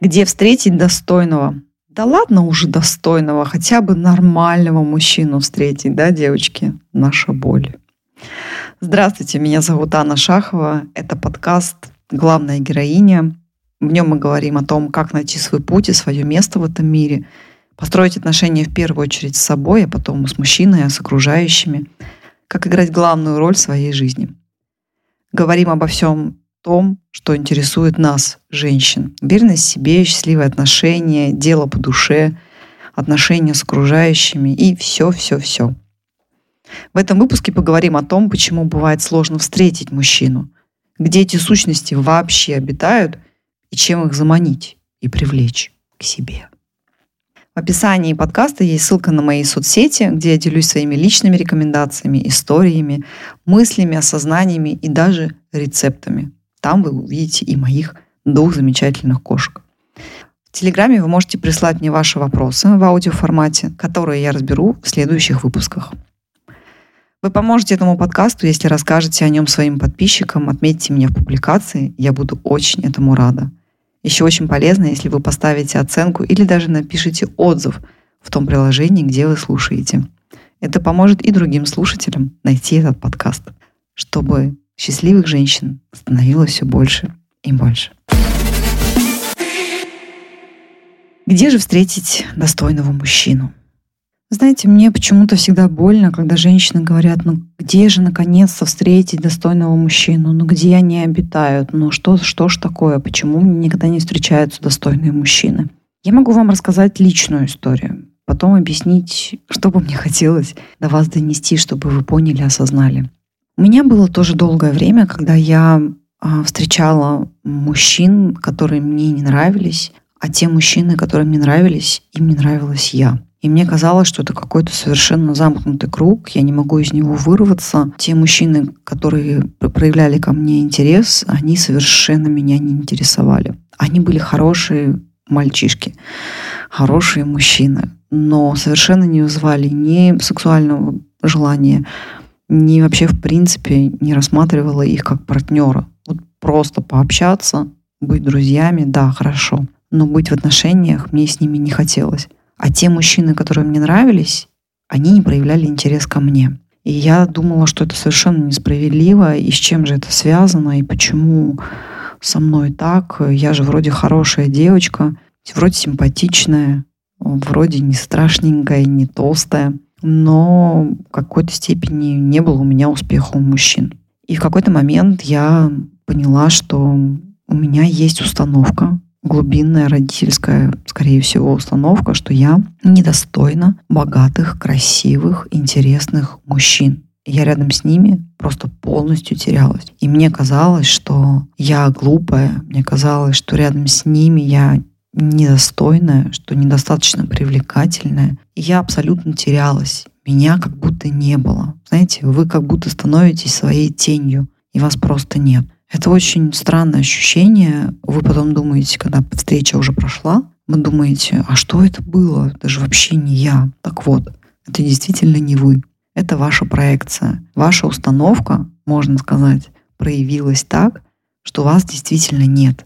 Где встретить достойного? Да ладно уже достойного, хотя бы нормального мужчину встретить, да, девочки? Наша боль. Здравствуйте, меня зовут Анна Шахова. Это подкаст «Главная героиня». В нем мы говорим о том, как найти свой путь и свое место в этом мире, построить отношения в первую очередь с собой, а потом с мужчиной, а с окружающими, как играть главную роль в своей жизни. Говорим обо всем том, что интересует нас, женщин. Уверенность в себе, счастливые отношения, дело по душе, отношения с окружающими и все-все-все. В этом выпуске поговорим о том, почему бывает сложно встретить мужчину, где эти сущности вообще обитают и чем их заманить и привлечь к себе. В описании подкаста есть ссылка на мои соцсети, где я делюсь своими личными рекомендациями, историями, мыслями, осознаниями и даже рецептами. Там вы увидите и моих двух замечательных кошек. В Телеграме вы можете прислать мне ваши вопросы в аудиоформате, которые я разберу в следующих выпусках. Вы поможете этому подкасту, если расскажете о нем своим подписчикам, отметьте меня в публикации, я буду очень этому рада. Еще очень полезно, если вы поставите оценку или даже напишите отзыв в том приложении, где вы слушаете. Это поможет и другим слушателям найти этот подкаст, чтобы счастливых женщин становилось все больше и больше. Где же встретить достойного мужчину? Знаете, мне почему-то всегда больно, когда женщины говорят, ну где же наконец-то встретить достойного мужчину? Ну где они обитают? Ну что, что ж такое? Почему мне никогда не встречаются достойные мужчины? Я могу вам рассказать личную историю, потом объяснить, что бы мне хотелось до вас донести, чтобы вы поняли, осознали. У меня было тоже долгое время, когда я а, встречала мужчин, которые мне не нравились, а те мужчины, которые мне нравились, им не нравилась я. И мне казалось, что это какой-то совершенно замкнутый круг, я не могу из него вырваться. Те мужчины, которые проявляли ко мне интерес, они совершенно меня не интересовали. Они были хорошие мальчишки, хорошие мужчины, но совершенно не вызывали ни сексуального желания, не вообще в принципе не рассматривала их как партнера. Вот просто пообщаться, быть друзьями, да, хорошо. Но быть в отношениях мне с ними не хотелось. А те мужчины, которые мне нравились, они не проявляли интерес ко мне. И я думала, что это совершенно несправедливо, и с чем же это связано, и почему со мной так. Я же вроде хорошая девочка, вроде симпатичная, вроде не страшненькая, не толстая но в какой-то степени не было у меня успеха у мужчин. И в какой-то момент я поняла, что у меня есть установка, глубинная родительская, скорее всего, установка, что я недостойна богатых, красивых, интересных мужчин. Я рядом с ними просто полностью терялась. И мне казалось, что я глупая, мне казалось, что рядом с ними я недостойная, что недостаточно привлекательная. И я абсолютно терялась. Меня как будто не было. Знаете, вы как будто становитесь своей тенью, и вас просто нет. Это очень странное ощущение. Вы потом думаете, когда встреча уже прошла, вы думаете, а что это было? Это же вообще не я. Так вот, это действительно не вы. Это ваша проекция. Ваша установка, можно сказать, проявилась так, что вас действительно нет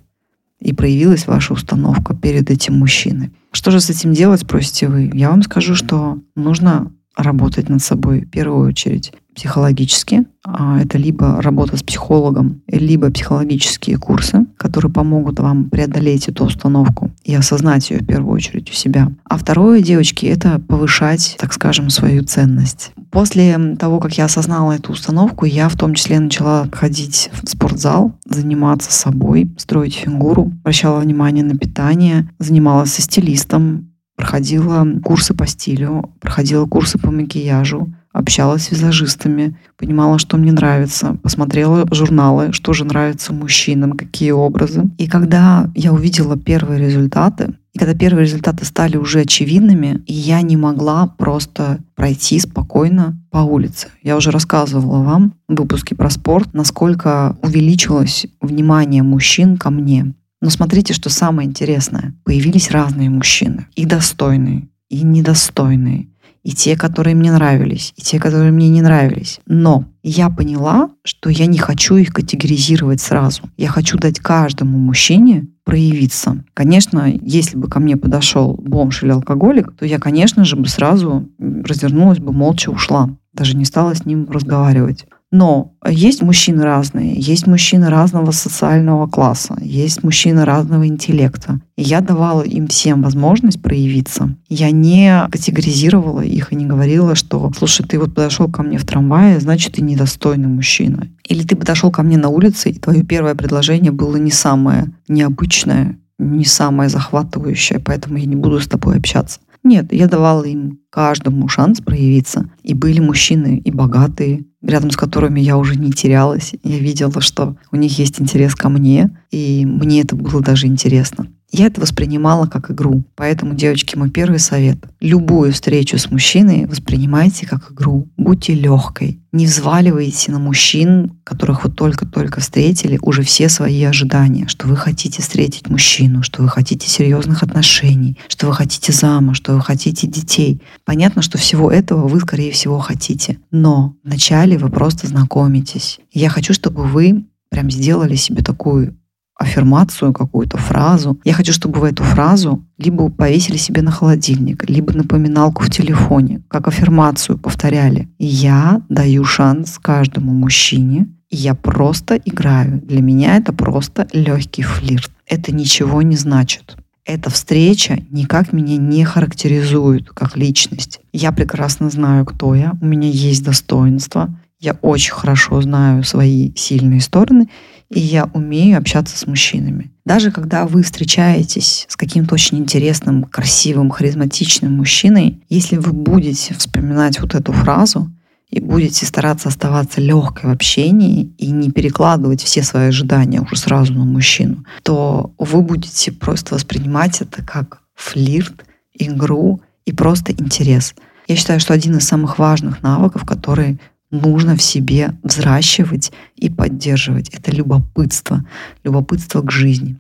и проявилась ваша установка перед этим мужчиной. Что же с этим делать, спросите вы? Я вам скажу, что нужно работать над собой в первую очередь психологически. А это либо работа с психологом, либо психологические курсы, которые помогут вам преодолеть эту установку и осознать ее в первую очередь у себя. А второе, девочки, это повышать, так скажем, свою ценность. После того, как я осознала эту установку, я в том числе начала ходить в спортзал, заниматься собой, строить фигуру, обращала внимание на питание, занималась со стилистом, проходила курсы по стилю, проходила курсы по макияжу, общалась с визажистами, понимала, что мне нравится, посмотрела журналы, что же нравится мужчинам, какие образы. И когда я увидела первые результаты, и когда первые результаты стали уже очевидными, я не могла просто пройти спокойно по улице. Я уже рассказывала вам в выпуске про спорт, насколько увеличилось внимание мужчин ко мне. Но смотрите, что самое интересное. Появились разные мужчины. И достойные, и недостойные и те, которые мне нравились, и те, которые мне не нравились. Но я поняла, что я не хочу их категоризировать сразу. Я хочу дать каждому мужчине проявиться. Конечно, если бы ко мне подошел бомж или алкоголик, то я, конечно же, бы сразу развернулась бы, молча ушла. Даже не стала с ним разговаривать. Но есть мужчины разные, есть мужчины разного социального класса, есть мужчины разного интеллекта. Я давала им всем возможность проявиться. Я не категоризировала их и не говорила, что, слушай, ты вот подошел ко мне в трамвае, значит, ты недостойный мужчина. Или ты подошел ко мне на улице, и твое первое предложение было не самое необычное, не самое захватывающее, поэтому я не буду с тобой общаться. Нет, я давала им каждому шанс проявиться. И были мужчины и богатые, рядом с которыми я уже не терялась. Я видела, что у них есть интерес ко мне, и мне это было даже интересно. Я это воспринимала как игру. Поэтому, девочки, мой первый совет. Любую встречу с мужчиной воспринимайте как игру. Будьте легкой. Не взваливайте на мужчин, которых вы только-только встретили, уже все свои ожидания, что вы хотите встретить мужчину, что вы хотите серьезных отношений, что вы хотите замуж, что вы хотите детей. Понятно, что всего этого вы, скорее всего, хотите. Но вначале вы просто знакомитесь. Я хочу, чтобы вы прям сделали себе такую аффирмацию, какую-то фразу. Я хочу, чтобы вы эту фразу либо повесили себе на холодильник, либо напоминалку в телефоне, как аффирмацию повторяли. Я даю шанс каждому мужчине, и я просто играю. Для меня это просто легкий флирт. Это ничего не значит. Эта встреча никак меня не характеризует как личность. Я прекрасно знаю, кто я, у меня есть достоинства, я очень хорошо знаю свои сильные стороны, и я умею общаться с мужчинами. Даже когда вы встречаетесь с каким-то очень интересным, красивым, харизматичным мужчиной, если вы будете вспоминать вот эту фразу и будете стараться оставаться легкой в общении и не перекладывать все свои ожидания уже сразу на мужчину, то вы будете просто воспринимать это как флирт, игру и просто интерес. Я считаю, что один из самых важных навыков, который нужно в себе взращивать и поддерживать. Это любопытство, любопытство к жизни.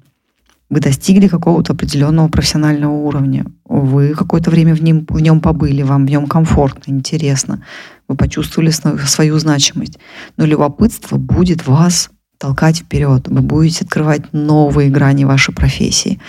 Вы достигли какого-то определенного профессионального уровня, вы какое-то время в нем, в нем побыли, вам в нем комфортно, интересно, вы почувствовали свою значимость. Но любопытство будет вас толкать вперед, вы будете открывать новые грани вашей профессии.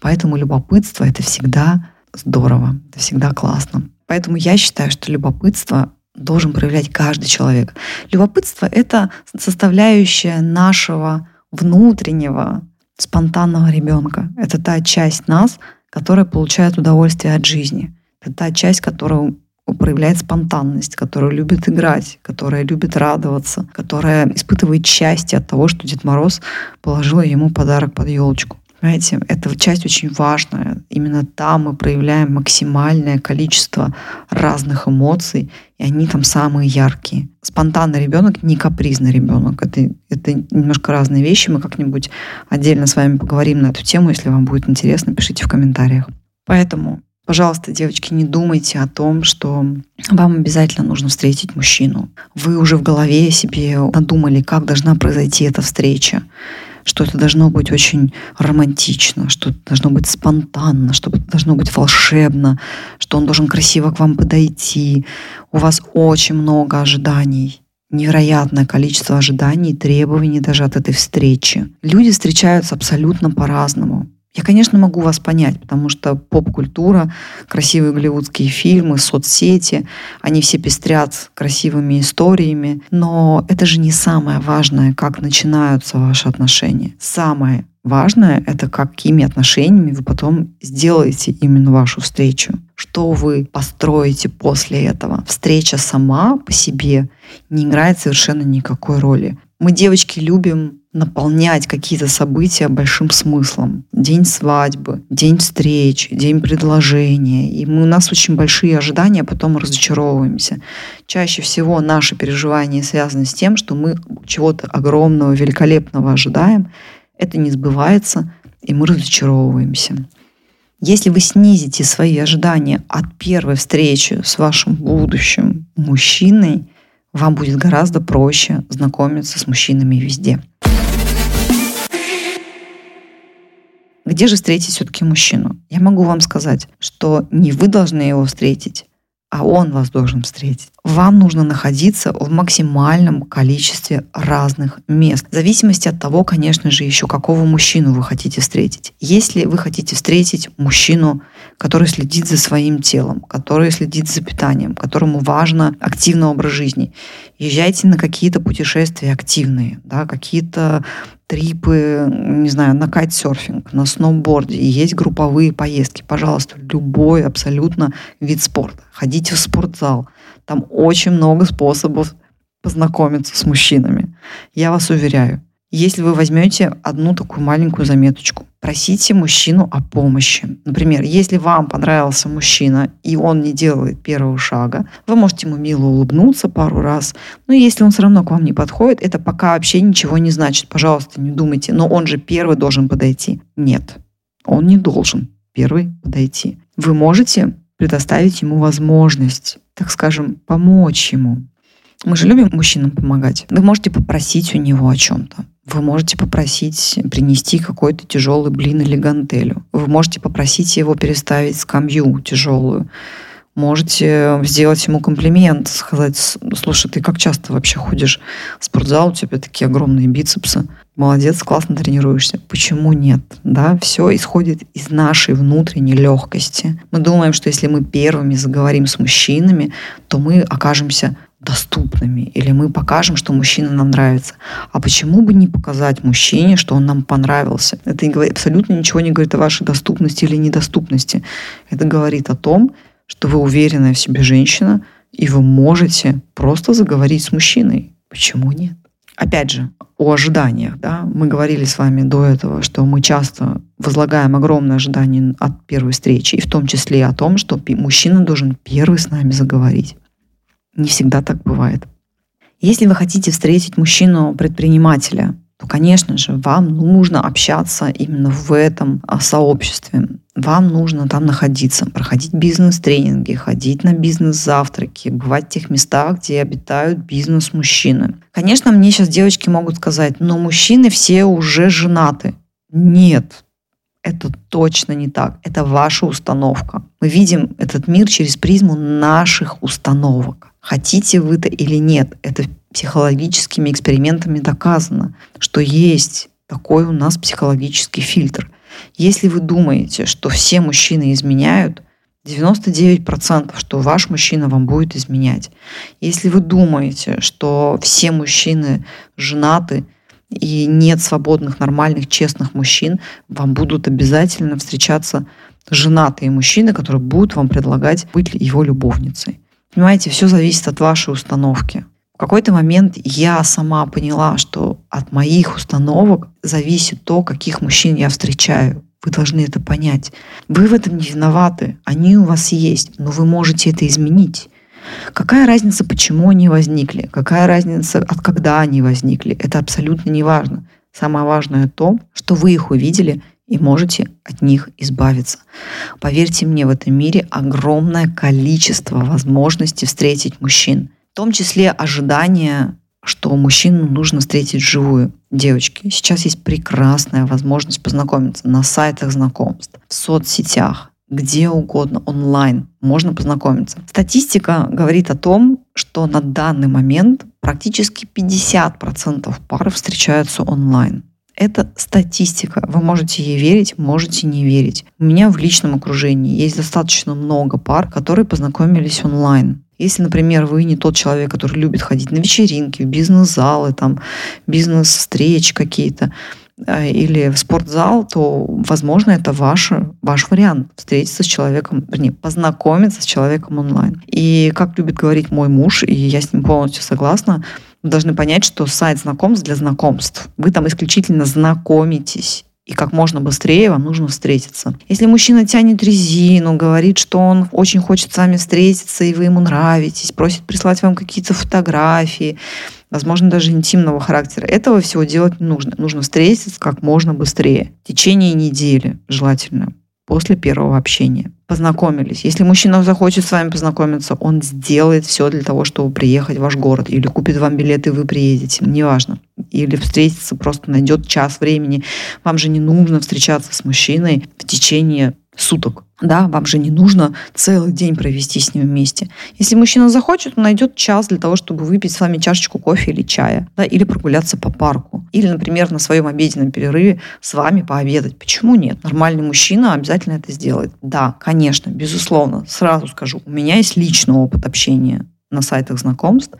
Поэтому любопытство — это всегда здорово, это всегда классно. Поэтому я считаю, что любопытство должен проявлять каждый человек. Любопытство — это составляющая нашего внутреннего спонтанного ребенка. Это та часть нас, которая получает удовольствие от жизни. Это та часть, которая проявляет спонтанность, которая любит играть, которая любит радоваться, которая испытывает счастье от того, что Дед Мороз положил ему подарок под елочку. Понимаете, эта часть очень важная. Именно там мы проявляем максимальное количество разных эмоций, и они там самые яркие. Спонтанный ребенок не капризный ребенок. Это, это немножко разные вещи. Мы как-нибудь отдельно с вами поговорим на эту тему. Если вам будет интересно, пишите в комментариях. Поэтому, пожалуйста, девочки, не думайте о том, что вам обязательно нужно встретить мужчину. Вы уже в голове себе надумали, как должна произойти эта встреча что это должно быть очень романтично, что это должно быть спонтанно, что это должно быть волшебно, что он должен красиво к вам подойти. У вас очень много ожиданий невероятное количество ожиданий и требований даже от этой встречи. Люди встречаются абсолютно по-разному. Я, конечно, могу вас понять, потому что поп-культура, красивые голливудские фильмы, соцсети, они все пестрят красивыми историями, но это же не самое важное, как начинаются ваши отношения. Самое важное — это какими отношениями вы потом сделаете именно вашу встречу. Что вы построите после этого. Встреча сама по себе не играет совершенно никакой роли. Мы, девочки, любим наполнять какие-то события большим смыслом. День свадьбы, день встреч, день предложения. И мы, у нас очень большие ожидания, а потом разочаровываемся. Чаще всего наши переживания связаны с тем, что мы чего-то огромного, великолепного ожидаем. Это не сбывается, и мы разочаровываемся. Если вы снизите свои ожидания от первой встречи с вашим будущим мужчиной, вам будет гораздо проще знакомиться с мужчинами везде. Где же встретить все-таки мужчину? Я могу вам сказать, что не вы должны его встретить, а он вас должен встретить. Вам нужно находиться в максимальном количестве разных мест. В зависимости от того, конечно же, еще какого мужчину вы хотите встретить. Если вы хотите встретить мужчину, который следит за своим телом, который следит за питанием, которому важно активный образ жизни, езжайте на какие-то путешествия активные, да, какие-то трипы, не знаю, на кайтсерфинг, на сноуборде. Есть групповые поездки. Пожалуйста, любой абсолютно вид спорта. Ходите в спортзал. Там очень много способов познакомиться с мужчинами. Я вас уверяю, если вы возьмете одну такую маленькую заметочку, просите мужчину о помощи. Например, если вам понравился мужчина, и он не делает первого шага, вы можете ему мило улыбнуться пару раз. Но если он все равно к вам не подходит, это пока вообще ничего не значит. Пожалуйста, не думайте, но он же первый должен подойти. Нет, он не должен первый подойти. Вы можете предоставить ему возможность, так скажем, помочь ему. Мы же любим мужчинам помогать. Вы можете попросить у него о чем-то. Вы можете попросить принести какой-то тяжелый блин или гантелю. Вы можете попросить его переставить скамью тяжелую. Можете сделать ему комплимент, сказать, слушай, ты как часто вообще ходишь в спортзал, у тебя такие огромные бицепсы. Молодец, классно тренируешься. Почему нет? Да, все исходит из нашей внутренней легкости. Мы думаем, что если мы первыми заговорим с мужчинами, то мы окажемся доступными, или мы покажем, что мужчина нам нравится. А почему бы не показать мужчине, что он нам понравился? Это абсолютно ничего не говорит о вашей доступности или недоступности. Это говорит о том, что вы уверенная в себе женщина, и вы можете просто заговорить с мужчиной. Почему нет? Опять же, о ожиданиях. Да? Мы говорили с вами до этого, что мы часто возлагаем огромное ожидание от первой встречи, и в том числе о том, что мужчина должен первый с нами заговорить. Не всегда так бывает. Если вы хотите встретить мужчину-предпринимателя, то, конечно же, вам нужно общаться именно в этом а, сообществе. Вам нужно там находиться, проходить бизнес-тренинги, ходить на бизнес-завтраки, бывать в тех местах, где обитают бизнес-мужчины. Конечно, мне сейчас девочки могут сказать, но мужчины все уже женаты. Нет, это точно не так. Это ваша установка. Мы видим этот мир через призму наших установок. Хотите вы это или нет, это психологическими экспериментами доказано, что есть такой у нас психологический фильтр. Если вы думаете, что все мужчины изменяют, 99% что ваш мужчина вам будет изменять. Если вы думаете, что все мужчины женаты и нет свободных, нормальных, честных мужчин, вам будут обязательно встречаться женатые мужчины, которые будут вам предлагать быть его любовницей. Понимаете, все зависит от вашей установки. В какой-то момент я сама поняла, что от моих установок зависит то, каких мужчин я встречаю. Вы должны это понять. Вы в этом не виноваты. Они у вас есть, но вы можете это изменить. Какая разница, почему они возникли? Какая разница, от когда они возникли? Это абсолютно не важно. Самое важное то, что вы их увидели и можете от них избавиться. Поверьте мне, в этом мире огромное количество возможностей встретить мужчин, в том числе ожидания что мужчину нужно встретить вживую. Девочки, сейчас есть прекрасная возможность познакомиться на сайтах знакомств, в соцсетях, где угодно, онлайн. Можно познакомиться. Статистика говорит о том, что на данный момент практически 50% пар встречаются онлайн. Это статистика. Вы можете ей верить, можете не верить. У меня в личном окружении есть достаточно много пар, которые познакомились онлайн. Если, например, вы не тот человек, который любит ходить на вечеринки, в бизнес-залы, там, бизнес-встречи какие-то, э, или в спортзал, то, возможно, это ваш, ваш вариант встретиться с человеком, вернее, познакомиться с человеком онлайн. И как любит говорить мой муж, и я с ним полностью согласна, вы должны понять, что сайт знакомств для знакомств. Вы там исключительно знакомитесь и как можно быстрее вам нужно встретиться. Если мужчина тянет резину, говорит, что он очень хочет с вами встретиться, и вы ему нравитесь, просит прислать вам какие-то фотографии, возможно, даже интимного характера, этого всего делать не нужно. Нужно встретиться как можно быстрее. В течение недели желательно после первого общения. Познакомились. Если мужчина захочет с вами познакомиться, он сделает все для того, чтобы приехать в ваш город. Или купит вам билеты, и вы приедете. Неважно. Или встретиться, просто найдет час времени. Вам же не нужно встречаться с мужчиной в течение суток. Да, вам же не нужно целый день провести с ним вместе. Если мужчина захочет, он найдет час для того, чтобы выпить с вами чашечку кофе или чая, да, или прогуляться по парку. Или, например, на своем обеденном перерыве с вами пообедать. Почему нет? Нормальный мужчина обязательно это сделает. Да, конечно, безусловно. Сразу скажу, у меня есть личный опыт общения на сайтах знакомств.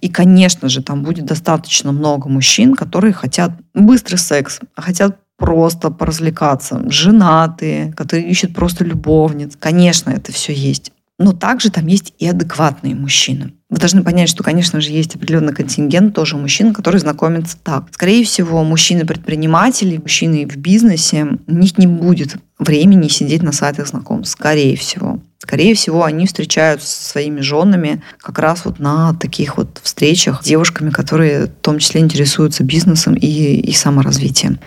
И, конечно же, там будет достаточно много мужчин, которые хотят быстрый секс, хотят просто поразвлекаться, женатые, которые ищут просто любовниц. Конечно, это все есть. Но также там есть и адекватные мужчины. Вы должны понять, что, конечно же, есть определенный контингент тоже мужчин, которые знакомятся так. Скорее всего, мужчины-предприниматели, мужчины в бизнесе, у них не будет времени сидеть на сайтах знакомств. Скорее всего. Скорее всего, они встречаются со своими женами как раз вот на таких вот встречах с девушками, которые в том числе интересуются бизнесом и, и саморазвитием.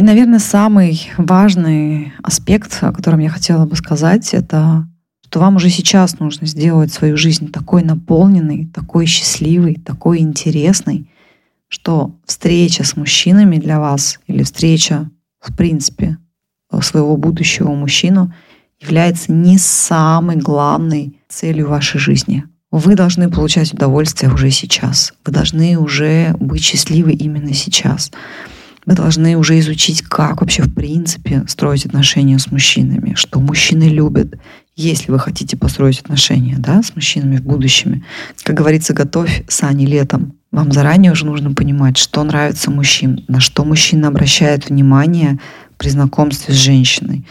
И, наверное, самый важный аспект, о котором я хотела бы сказать, это что вам уже сейчас нужно сделать свою жизнь такой наполненной, такой счастливой, такой интересной, что встреча с мужчинами для вас или встреча, в принципе, своего будущего мужчину является не самой главной целью вашей жизни. Вы должны получать удовольствие уже сейчас. Вы должны уже быть счастливы именно сейчас. Вы должны уже изучить, как вообще в принципе строить отношения с мужчинами, что мужчины любят, если вы хотите построить отношения да, с мужчинами в будущем. Как говорится, готовь сани летом. Вам заранее уже нужно понимать, что нравится мужчин, на что мужчина обращает внимание при знакомстве с женщиной.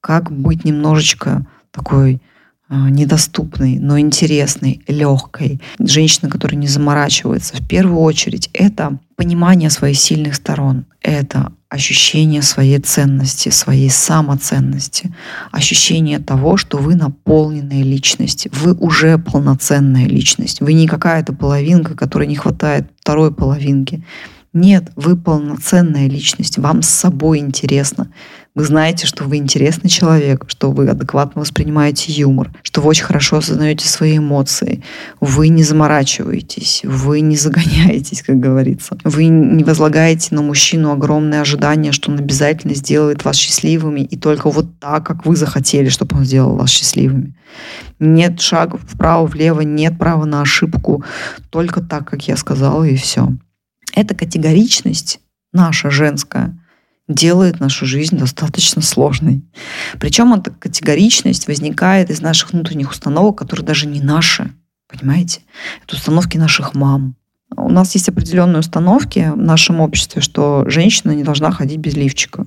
Как быть немножечко такой недоступной, но интересной, легкой. Женщина, которая не заморачивается. В первую очередь это понимание своих сильных сторон. Это ощущение своей ценности, своей самоценности, ощущение того, что вы наполненная личность, вы уже полноценная личность, вы не какая-то половинка, которой не хватает второй половинки. Нет, вы полноценная личность, вам с собой интересно. Вы знаете, что вы интересный человек, что вы адекватно воспринимаете юмор, что вы очень хорошо осознаете свои эмоции, вы не заморачиваетесь, вы не загоняетесь, как говорится. Вы не возлагаете на мужчину огромные ожидания, что он обязательно сделает вас счастливыми, и только вот так, как вы захотели, чтобы он сделал вас счастливыми. Нет шагов вправо-влево, нет права на ошибку, только так, как я сказала, и все. Эта категоричность наша женская делает нашу жизнь достаточно сложной. Причем эта категоричность возникает из наших внутренних установок, которые даже не наши. Понимаете? Это установки наших мам. У нас есть определенные установки в нашем обществе, что женщина не должна ходить без лифчика.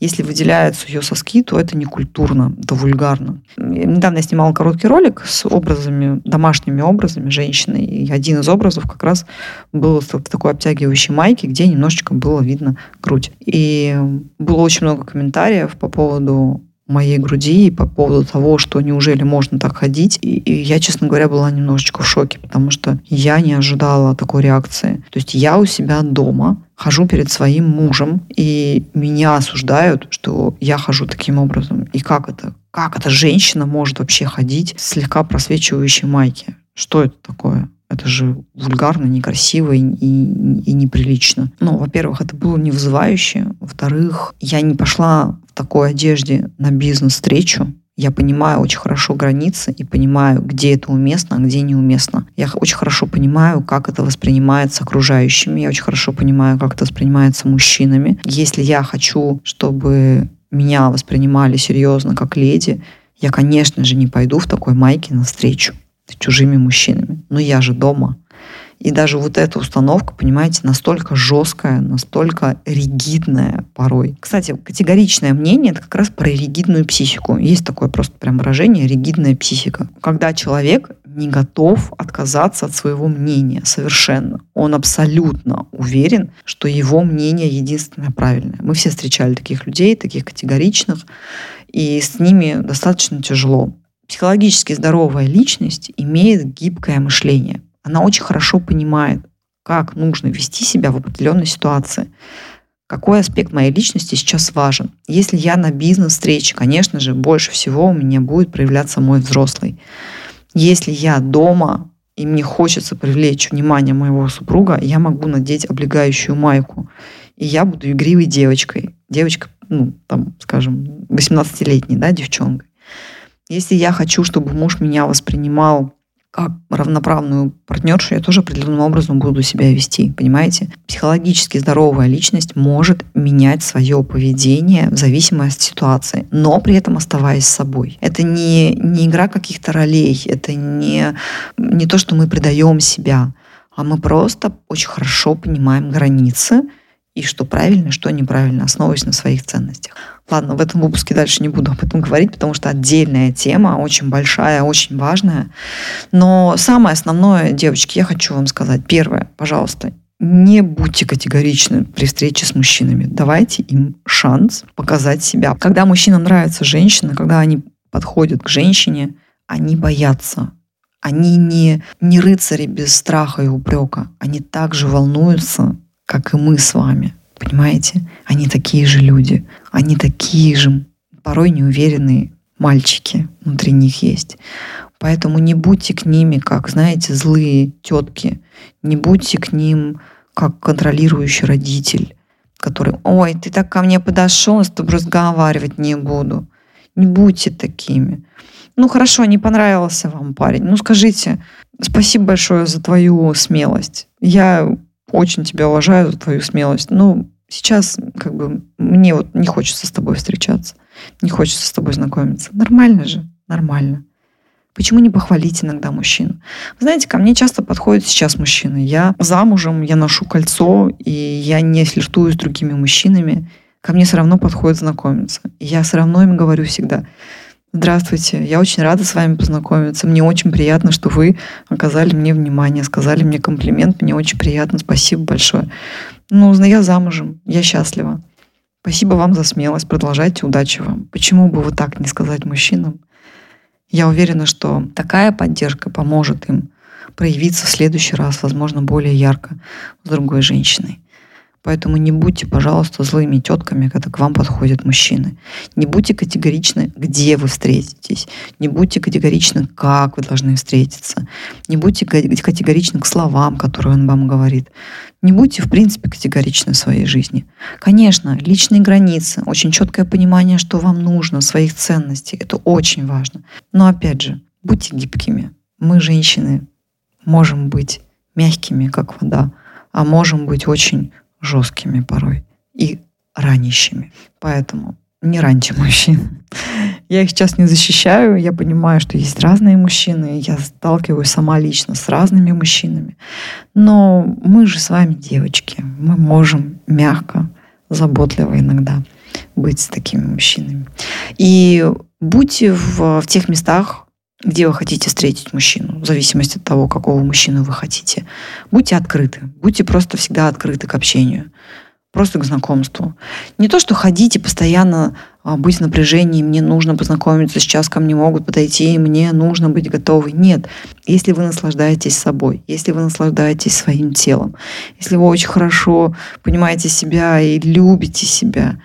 Если выделяются ее соски, то это не культурно, это вульгарно. Недавно я снимала короткий ролик с образами, домашними образами женщины. И один из образов как раз был в такой обтягивающей майке, где немножечко было видно грудь. И было очень много комментариев по поводу моей груди и по поводу того, что неужели можно так ходить. И, и я, честно говоря, была немножечко в шоке, потому что я не ожидала такой реакции. То есть я у себя дома хожу перед своим мужем, и меня осуждают, что я хожу таким образом. И как это? Как эта женщина может вообще ходить в слегка просвечивающей майке? Что это такое? Это же вульгарно, некрасиво и, и, и неприлично. Ну, во-первых, это было не вызывающе. Во-вторых, я не пошла в такой одежде на бизнес-встречу. Я понимаю очень хорошо границы и понимаю, где это уместно, а где неуместно. Я очень хорошо понимаю, как это воспринимается окружающими. Я очень хорошо понимаю, как это воспринимается мужчинами. Если я хочу, чтобы меня воспринимали серьезно как леди, я, конечно же, не пойду в такой майке на встречу чужими мужчинами. Но я же дома. И даже вот эта установка, понимаете, настолько жесткая, настолько ригидная порой. Кстати, категоричное мнение — это как раз про ригидную психику. Есть такое просто прям выражение «ригидная психика». Когда человек не готов отказаться от своего мнения совершенно. Он абсолютно уверен, что его мнение единственное правильное. Мы все встречали таких людей, таких категоричных, и с ними достаточно тяжело. Психологически здоровая личность имеет гибкое мышление. Она очень хорошо понимает, как нужно вести себя в определенной ситуации. Какой аспект моей личности сейчас важен? Если я на бизнес-встрече, конечно же, больше всего у меня будет проявляться мой взрослый. Если я дома и мне хочется привлечь внимание моего супруга, я могу надеть облегающую майку. И я буду игривой девочкой. Девочка, ну, там, скажем, 18-летней, да, девчонкой. Если я хочу, чтобы муж меня воспринимал как равноправную партнершу, я тоже определенным образом буду себя вести, понимаете? Психологически здоровая личность может менять свое поведение в зависимости от ситуации, но при этом оставаясь собой. Это не, не игра каких-то ролей, это не, не то, что мы предаем себя, а мы просто очень хорошо понимаем границы, и что правильно, что неправильно, основываясь на своих ценностях. Ладно, в этом выпуске дальше не буду об этом говорить, потому что отдельная тема, очень большая, очень важная. Но самое основное, девочки, я хочу вам сказать. Первое, пожалуйста, не будьте категоричны при встрече с мужчинами. Давайте им шанс показать себя. Когда мужчинам нравится женщина, когда они подходят к женщине, они боятся. Они не, не рыцари без страха и упрека. Они также волнуются как и мы с вами. Понимаете? Они такие же люди. Они такие же порой неуверенные мальчики внутри них есть. Поэтому не будьте к ними, как, знаете, злые тетки. Не будьте к ним, как контролирующий родитель, который, ой, ты так ко мне подошел, с тобой разговаривать не буду. Не будьте такими. Ну хорошо, не понравился вам парень. Ну скажите, спасибо большое за твою смелость. Я очень тебя уважаю за твою смелость. Ну, сейчас как бы мне вот не хочется с тобой встречаться, не хочется с тобой знакомиться. Нормально же, нормально. Почему не похвалить иногда мужчину? Вы знаете, ко мне часто подходят сейчас мужчины. Я замужем, я ношу кольцо, и я не флиртую с другими мужчинами. Ко мне все равно подходят знакомиться. И я все равно им говорю всегда, Здравствуйте, я очень рада с вами познакомиться. Мне очень приятно, что вы оказали мне внимание, сказали мне комплимент. Мне очень приятно, спасибо большое. Ну, я замужем, я счастлива. Спасибо вам за смелость, продолжайте, удачи вам. Почему бы вот так не сказать мужчинам? Я уверена, что такая поддержка поможет им проявиться в следующий раз, возможно, более ярко с другой женщиной. Поэтому не будьте, пожалуйста, злыми тетками, когда к вам подходят мужчины. Не будьте категоричны, где вы встретитесь. Не будьте категоричны, как вы должны встретиться. Не будьте категоричны к словам, которые он вам говорит. Не будьте, в принципе, категоричны в своей жизни. Конечно, личные границы, очень четкое понимание, что вам нужно, своих ценностей. Это очень важно. Но опять же, будьте гибкими. Мы, женщины, можем быть мягкими, как вода, а можем быть очень жесткими порой и ранящими. Поэтому не раньте мужчин. Я их сейчас не защищаю, я понимаю, что есть разные мужчины, я сталкиваюсь сама лично с разными мужчинами. Но мы же с вами девочки, мы можем мягко, заботливо иногда быть с такими мужчинами. И будьте в, в тех местах, где вы хотите встретить мужчину, в зависимости от того, какого мужчину вы хотите. Будьте открыты, будьте просто всегда открыты к общению, просто к знакомству. Не то, что ходите постоянно а, быть в напряжении, мне нужно познакомиться, сейчас ко мне могут подойти, мне нужно быть готовой. Нет. Если вы наслаждаетесь собой, если вы наслаждаетесь своим телом, если вы очень хорошо понимаете себя и любите себя,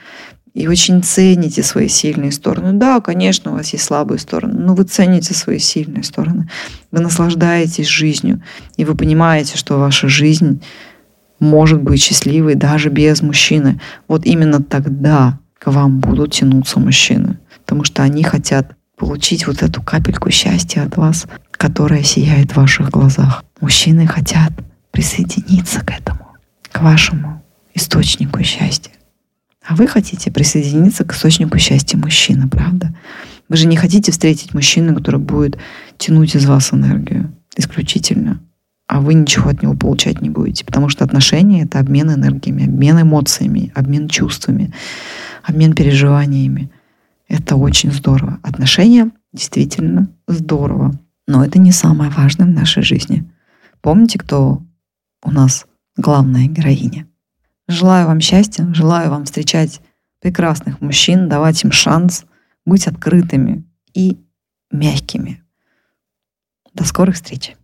и очень цените свои сильные стороны. Да, конечно, у вас есть слабые стороны, но вы цените свои сильные стороны. Вы наслаждаетесь жизнью, и вы понимаете, что ваша жизнь может быть счастливой даже без мужчины. Вот именно тогда к вам будут тянуться мужчины, потому что они хотят получить вот эту капельку счастья от вас, которая сияет в ваших глазах. Мужчины хотят присоединиться к этому, к вашему источнику счастья. А вы хотите присоединиться к источнику счастья мужчины, правда? Вы же не хотите встретить мужчину, который будет тянуть из вас энергию исключительно, а вы ничего от него получать не будете, потому что отношения — это обмен энергиями, обмен эмоциями, обмен чувствами, обмен переживаниями. Это очень здорово. Отношения действительно здорово, но это не самое важное в нашей жизни. Помните, кто у нас главная героиня? Желаю вам счастья, желаю вам встречать прекрасных мужчин, давать им шанс быть открытыми и мягкими. До скорых встреч!